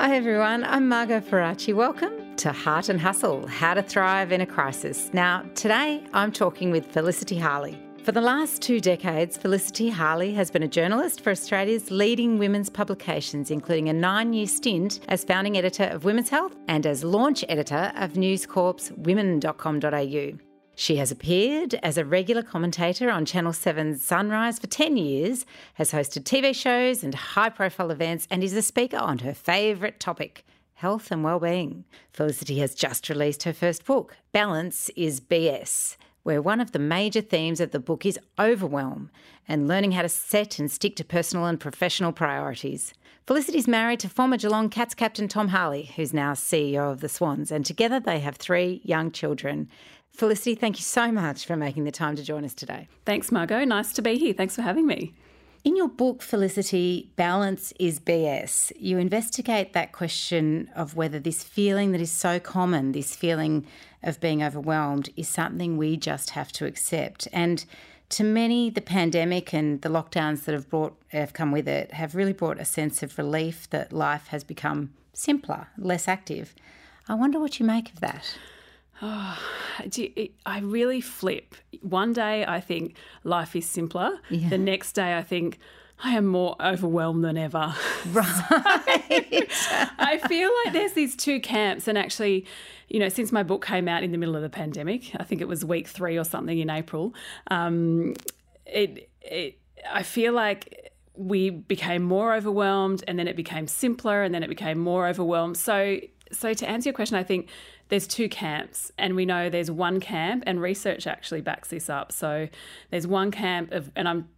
Hi, everyone. I'm Margot Faraci. Welcome to Heart and Hustle How to Thrive in a Crisis. Now, today I'm talking with Felicity Harley. For the last two decades, Felicity Harley has been a journalist for Australia's leading women's publications, including a nine year stint as founding editor of Women's Health and as launch editor of News Corp's women.com.au. She has appeared as a regular commentator on Channel 7's Sunrise for 10 years, has hosted TV shows and high profile events, and is a speaker on her favourite topic health and well-being. Felicity has just released her first book, Balance is BS, where one of the major themes of the book is overwhelm and learning how to set and stick to personal and professional priorities. Felicity's married to former Geelong Cats captain Tom Harley, who's now CEO of the Swans, and together they have three young children. Felicity, thank you so much for making the time to join us today. Thanks, Margot. Nice to be here. Thanks for having me. In your book, Felicity, Balance is BS, you investigate that question of whether this feeling that is so common, this feeling of being overwhelmed, is something we just have to accept. And to many, the pandemic and the lockdowns that have brought have come with it have really brought a sense of relief that life has become simpler, less active. I wonder what you make of that. Oh, I really flip. One day I think life is simpler. Yeah. The next day I think I am more overwhelmed than ever. Right. I feel like there's these two camps, and actually, you know, since my book came out in the middle of the pandemic, I think it was week three or something in April. Um, it, it, I feel like we became more overwhelmed, and then it became simpler, and then it became more overwhelmed. So, so to answer your question, I think there's two camps, and we know there's one camp, and research actually backs this up. So there's one camp of, and I'm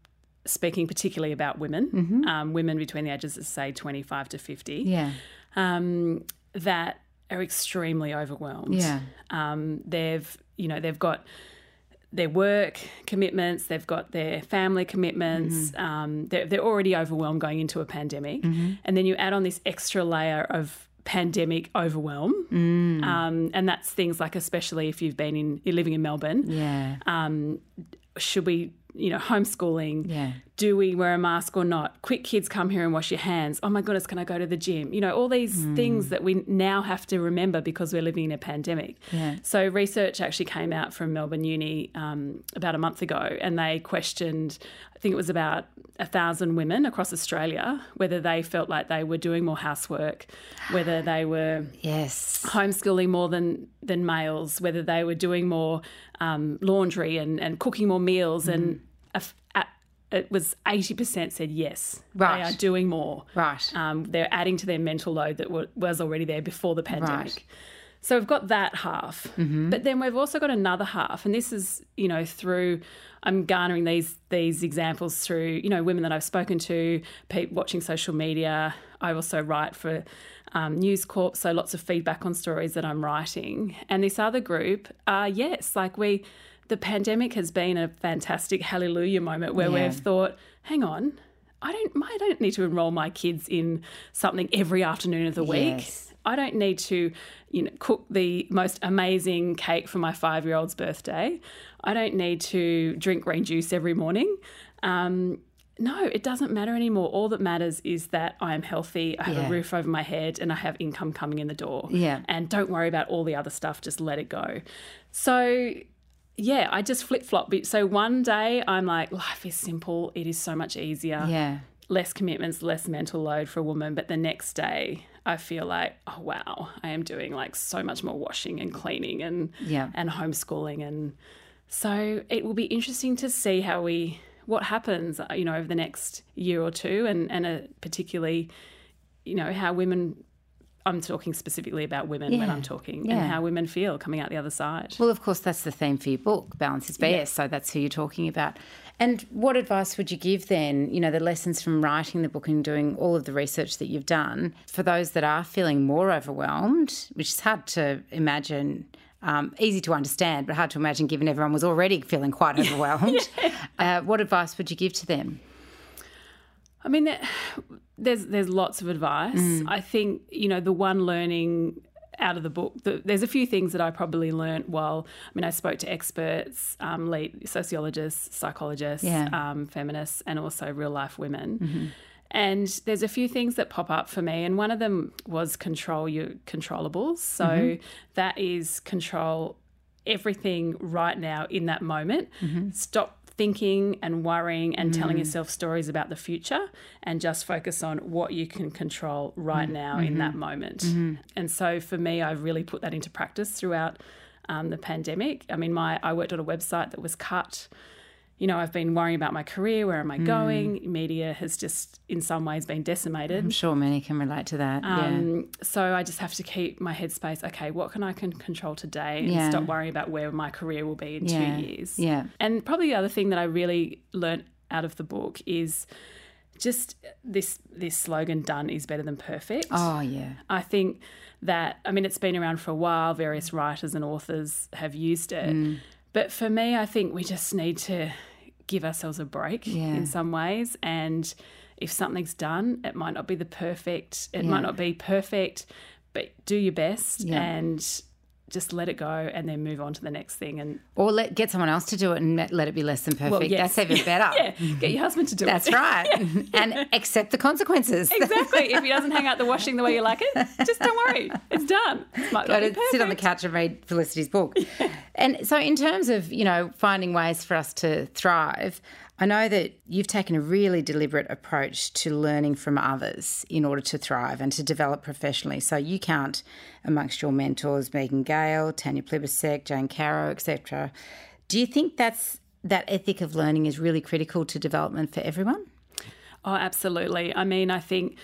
speaking particularly about women, mm-hmm. um, women between the ages of say 25 to 50, yeah, um, that are extremely overwhelmed. Yeah, um, they've you know they've got their work commitments, they've got their family commitments, mm-hmm. um, they're, they're already overwhelmed going into a pandemic. Mm-hmm. And then you add on this extra layer of pandemic overwhelm. Mm. Um, and that's things like, especially if you've been in, you're living in Melbourne. Yeah. Um, should we, you know, homeschooling? Yeah. Do we wear a mask or not? Quick kids, come here and wash your hands. Oh my goodness, can I go to the gym? You know, all these mm. things that we now have to remember because we're living in a pandemic. Yeah. So research actually came out from Melbourne Uni um, about a month ago, and they questioned, I think it was about a thousand women across Australia, whether they felt like they were doing more housework, whether they were yes homeschooling more than than males, whether they were doing more um, laundry and, and cooking more meals, mm. and a, a, it was eighty percent said yes, right. they are doing more. Right, um, they're adding to their mental load that w- was already there before the pandemic. Right. So we've got that half, mm-hmm. but then we've also got another half, and this is you know through I'm garnering these these examples through you know women that I've spoken to, people watching social media. I also write for um, News Corp, so lots of feedback on stories that I'm writing. And this other group, uh, yes, like we, the pandemic has been a fantastic hallelujah moment where yeah. we've thought, hang on, I don't, I don't need to enroll my kids in something every afternoon of the week. Yes. I don't need to, you know, cook the most amazing cake for my five year old's birthday. I don't need to drink green juice every morning. Um, no, it doesn't matter anymore. All that matters is that I am healthy, I have yeah. a roof over my head, and I have income coming in the door. Yeah. And don't worry about all the other stuff, just let it go. So, yeah, I just flip flop. So one day I'm like, life is simple, it is so much easier. Yeah. Less commitments, less mental load for a woman. But the next day, I feel like, oh wow, I am doing like so much more washing and cleaning and yeah. and homeschooling and so it will be interesting to see how we what happens, uh, you know, over the next year or two, and and uh, particularly, you know, how women. I'm talking specifically about women yeah. when I'm talking, yeah. and how women feel coming out the other side. Well, of course, that's the theme for your book, Balance is BS. Yeah. So that's who you're talking about. And what advice would you give then, you know, the lessons from writing the book and doing all of the research that you've done for those that are feeling more overwhelmed, which is hard to imagine. Um, easy to understand, but hard to imagine given everyone was already feeling quite overwhelmed. yeah. uh, what advice would you give to them? I mean, there's there's lots of advice. Mm. I think you know the one learning out of the book. The, there's a few things that I probably learnt while, I mean, I spoke to experts, um, lead sociologists, psychologists, yeah. um, feminists, and also real life women. Mm-hmm. And there's a few things that pop up for me, and one of them was control your controllables. So mm-hmm. that is control everything right now in that moment. Mm-hmm. Stop thinking and worrying and mm. telling yourself stories about the future and just focus on what you can control right mm. now mm-hmm. in that mm-hmm. moment. Mm-hmm. And so for me, I've really put that into practice throughout um, the pandemic. I mean, my I worked on a website that was cut you know, I've been worrying about my career. Where am I mm. going? Media has just, in some ways, been decimated. I'm sure many can relate to that. Um, yeah. So I just have to keep my headspace. Okay, what can I can control today, and yeah. stop worrying about where my career will be in yeah. two years. Yeah. And probably the other thing that I really learned out of the book is just this this slogan done is better than perfect. Oh yeah. I think that I mean it's been around for a while various writers and authors have used it. Mm. But for me I think we just need to give ourselves a break yeah. in some ways. And if something's done, it might not be the perfect, it yeah. might not be perfect, but do your best yeah. and just let it go and then move on to the next thing and or let get someone else to do it and let it be less than perfect. Well, yes. that's even better. Yeah get your husband to do that's it. that's right and accept the consequences. Exactly. If he doesn't hang out the washing the way you like it just don't worry. It's done. It might go to sit on the couch and read Felicity's book. And so in terms of you know finding ways for us to thrive I know that you've taken a really deliberate approach to learning from others in order to thrive and to develop professionally. So you count amongst your mentors Megan Gale, Tanya Plibersek, Jane Caro, etc. Do you think that's that ethic of learning is really critical to development for everyone? Oh, absolutely. I mean, I think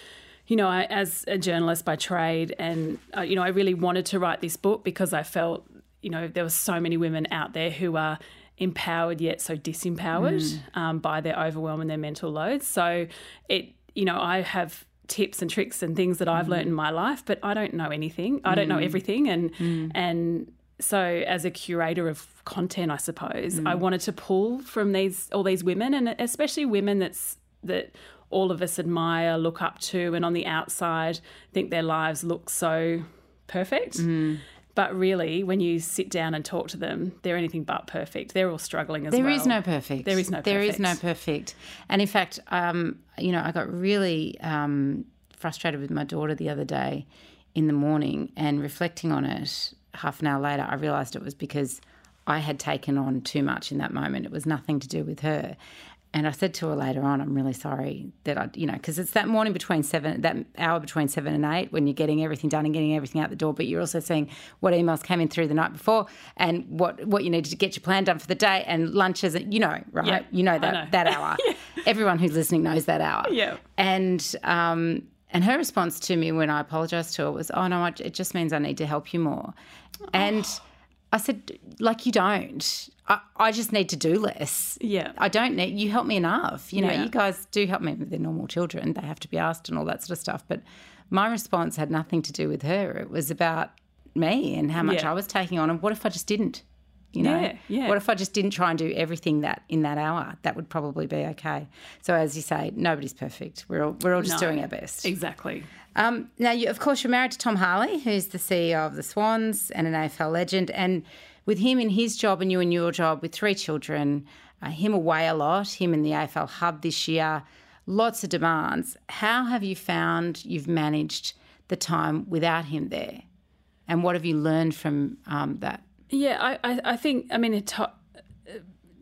you know, I, as a journalist by trade, and uh, you know, I really wanted to write this book because I felt, you know, there were so many women out there who are empowered yet so disempowered mm. um, by their overwhelm and their mental loads. So it, you know, I have tips and tricks and things that I've mm. learned in my life, but I don't know anything. I don't know mm. everything, and mm. and so as a curator of content, I suppose I mm. wanted to pull from these all these women, and especially women that's that all of us admire, look up to, and on the outside think their lives look so perfect. Mm. But really, when you sit down and talk to them, they're anything but perfect. They're all struggling as there well. There is no perfect. There is no perfect. There is no perfect. And in fact, um, you know, I got really um, frustrated with my daughter the other day in the morning and reflecting on it half an hour later, I realised it was because I had taken on too much in that moment. It was nothing to do with her. And I said to her later on, I'm really sorry that I, you know, because it's that morning between seven, that hour between seven and eight when you're getting everything done and getting everything out the door, but you're also seeing what emails came in through the night before and what what you needed to get your plan done for the day and lunches, you know, right? Yeah, you know that know. that hour. yeah. Everyone who's listening knows that hour. Yeah. And um, and her response to me when I apologised to her was, "Oh no, it just means I need to help you more," and. Oh I said, like, you don't. I, I just need to do less. Yeah. I don't need, you help me enough. You know, yeah. you guys do help me with their normal children. They have to be asked and all that sort of stuff. But my response had nothing to do with her. It was about me and how much yeah. I was taking on. And what if I just didn't? You know, yeah, yeah. what if I just didn't try and do everything that in that hour? That would probably be okay. So, as you say, nobody's perfect. We're all we're all just no, doing our best. Exactly. Um, now, you, of course, you're married to Tom Harley, who's the CEO of the Swans and an AFL legend, and with him in his job and you in your job with three children, uh, him away a lot, him in the AFL hub this year, lots of demands. How have you found you've managed the time without him there? And what have you learned from um, that? Yeah, I, I, I, think, I mean, to,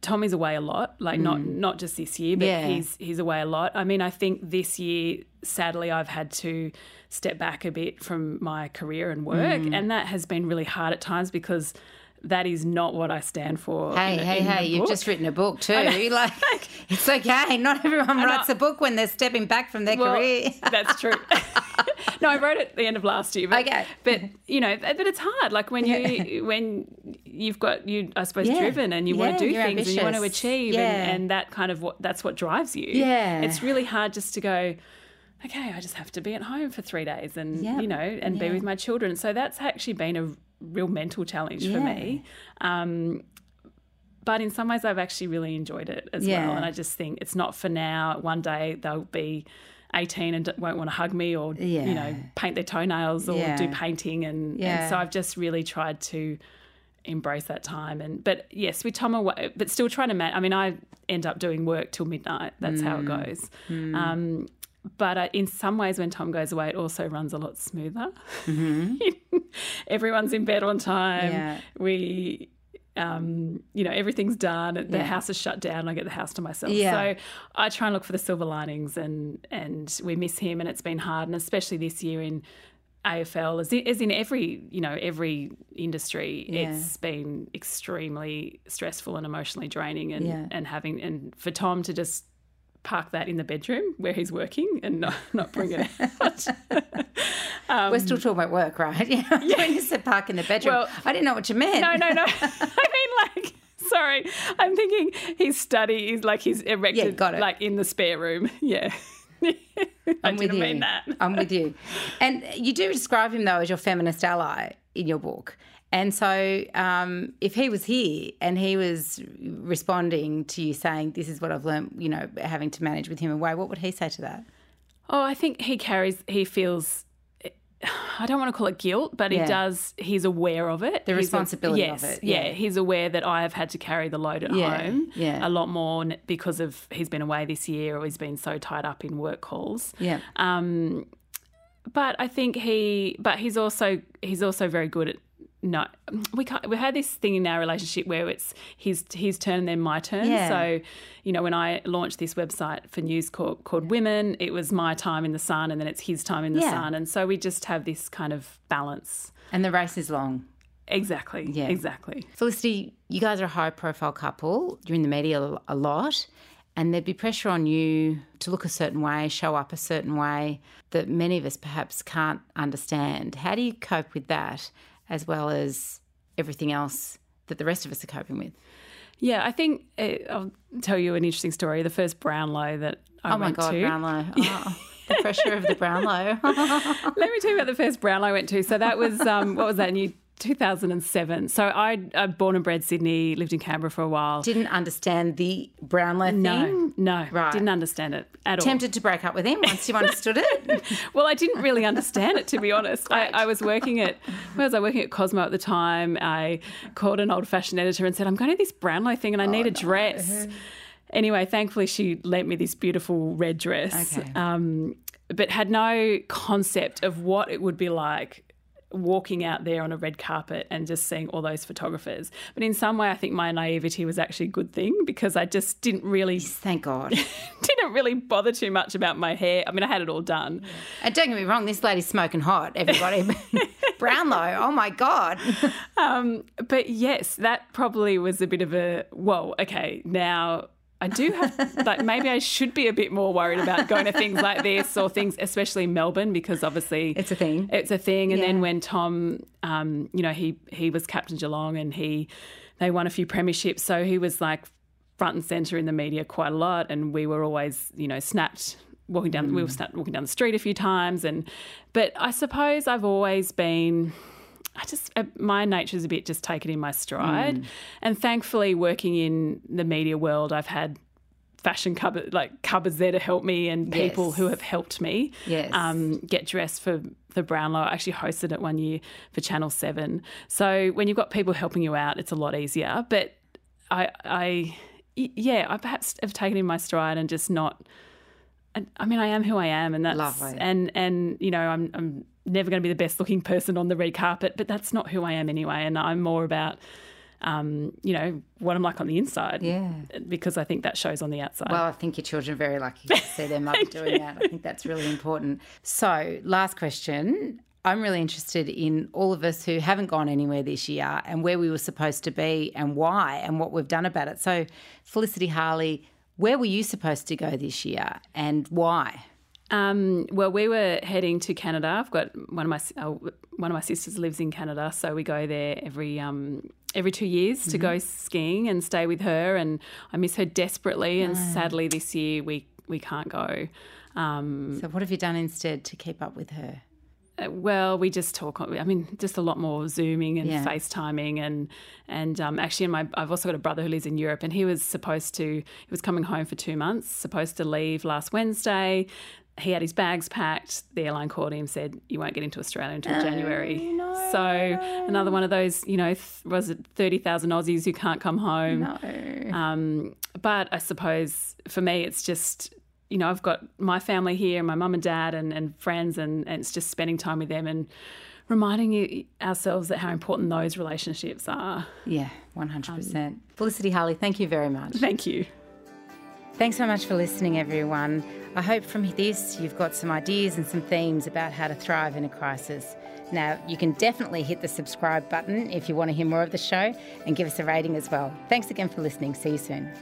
Tommy's away a lot, like mm. not not just this year, but yeah. he's he's away a lot. I mean, I think this year, sadly, I've had to step back a bit from my career and work, mm. and that has been really hard at times because that is not what I stand for. Hey, hey, hey! You've just written a book too. like, it's okay. Not everyone writes a book when they're stepping back from their well, career. that's true. no, I wrote it at the end of last year. But, okay, but you know, but it's hard. Like when you when you've got you, I suppose, yeah. driven and you yeah, want to do things ambitious. and you want to achieve, yeah. and, and that kind of what that's what drives you. Yeah, it's really hard just to go okay, I just have to be at home for three days and, yep. you know, and yeah. be with my children. So that's actually been a real mental challenge yeah. for me. Um, but in some ways, I've actually really enjoyed it as yeah. well. And I just think it's not for now. One day they'll be 18 and won't want to hug me or, yeah. you know, paint their toenails or do painting. And, and so I've just really tried to embrace that time and but yes with tom away but still trying to manage i mean i end up doing work till midnight that's mm. how it mm. goes mm. um, but uh, in some ways, when Tom goes away, it also runs a lot smoother. Mm-hmm. Everyone's in bed on time. Yeah. We, um, you know, everything's done. The Yeah. house is shut down. I get the house to myself. Yeah. So I try and look for the silver linings, and and we miss him, and it's been hard, and especially this year in AFL, as in, as in every you know every industry, Yeah. it's been extremely stressful and emotionally draining, and Yeah. and having and for Tom to just park that in the bedroom where he's working and not, not bring it out. We're still talking about work, right? Yeah. when you said park in the bedroom, Well- I didn't know what you meant. No, no, no. I mean, like, sorry. I'm thinking his study is like he's erected, Yeah, got it. like in the spare room. Yeah. I I'm with didn't you. mean that. I'm with you. And you do describe him though as your feminist ally in your book. And so, um, if he was here and he was responding to you saying, "This is what I've learned," you know, having to manage with him away, what would he say to that? Oh, I think he carries, he feels. I don't want to call it guilt, but Yeah. he does. He's aware of it. The He's a- responsibility of yes, it, Yeah. yeah. he's aware that I have had to carry the load at Yeah, home yeah. a lot more because of he's been away this year or he's been so tied up in work calls. Yeah, Um, but I think he, but he's also he's also very good at no. We can't, we had this thing in our relationship where it's his his turn and then my turn. Yeah. So, you know, when I launched this website for News Corp called Women, it was my time in the sun and then it's his time in the Yeah. sun, and so we just have this kind of balance. and the race is long. Exactly. Yeah. Exactly. Felicity, you guys are a high profile couple. You're in the media a- a lot, and there'd be pressure on you to look a certain way, show up a certain way that many of us perhaps can't understand. How do you cope with that, as well as everything else that the rest of us are coping with? Yeah, I think uh, I'll tell you an interesting story. The first Brownlow that I Oh my went God, to. Brownlow. Oh, the pressure of the Brownlow. Let me tell you about the first Brownlow I went to. So that was um, what was that? New 2007. So I I born and bred Sydney, lived in Canberra for a while. Didn't understand the Brownlow thing. no, no, Right. didn't understand it at all. Tempted to break up with him once you understood it. Well, I didn't really understand it to be honest. I, I was working at where was I working at Cosmo at the time. I called an old fashioned editor and said, I'm going to this Brownlow thing and I need a dress. Anyway, thankfully she lent me this beautiful red dress. Okay. Um, but had no concept of what it would be like walking out there on a red carpet and just seeing all those photographers. But in some way I think my naivety was actually a good thing because I just didn't really Thank God. didn't really bother too much about my hair. I mean I had it all done. And don't get me wrong, this lady's smoking hot, everybody. Brownlow, oh my God. Um, but yes, that probably was a bit of a whoa. Okay, now I do have like maybe I should be a bit more worried about going to things like this or things, especially Melbourne, because obviously It's a thing. It's a thing. And Yeah. then when Tom, um, you know, he he was captain Geelong and he they won a few premierships, so he was like front and center in the media quite a lot, and we were always you know snapped. Walking down, we were snapped walking down the street a few times, and but I suppose I've always been I just uh, my nature's a bit just taken in my stride, and thankfully working in the media world, I've had fashion cupboard like cupboards there to help me and people Yes. who have helped me Yes. um, get dressed for the Brownlow. I actually hosted it one year for Channel Seven. So when you've got people helping you out, it's a lot easier. But I, yeah, I perhaps have taken in my stride and just not. I- I mean, I am who I am, and that's Lovely. and and you know, I'm I'm never going to be the best looking person on the red carpet, but that's not who I am anyway. And I'm more about, um, you know, what I'm like on the inside. Yeah. because I think that shows on the outside. Well, I think your children are very lucky to see their mother doing that. I think that's really important. So, last question. I'm really interested in all of us who haven't gone anywhere this year and where we were supposed to be and why and what we've done about it. So, Felicity Harley, where were you supposed to go this year and why? Um, well, we were heading to Canada. I've got one of my uh, one of my sisters lives in Canada, so we go there every um, every two years to go skiing and stay with her. And I miss her desperately. And sadly, this year we we can't go. Um, So, what have you done instead to keep up with her? uh, well, we just talk. I mean, just a lot more zooming and Yeah. FaceTiming, and and um, actually, my I've also got a brother who lives in Europe, and he was supposed to he was coming home for two months, supposed to leave last Wednesday. He had his bags packed. The airline called him, said you won't get into Australia until January. So another one of those, you know, th- was it thirty thousand Aussies who can't come home? No. Um, but I suppose for me, it's just you know, I've got my family here, my mum and dad, and, and friends, and, and it's just spending time with them and reminding ourselves that how important those relationships are. Yeah, 100%. Um, Felicity Harley, thank you very much. Thank you. Thanks so much for listening, everyone. I hope from this you've got some ideas and some themes about how to thrive in a crisis. Now, you can definitely hit the subscribe button if you want to hear more of the show and give us a rating as well. Thanks again for listening. See you soon.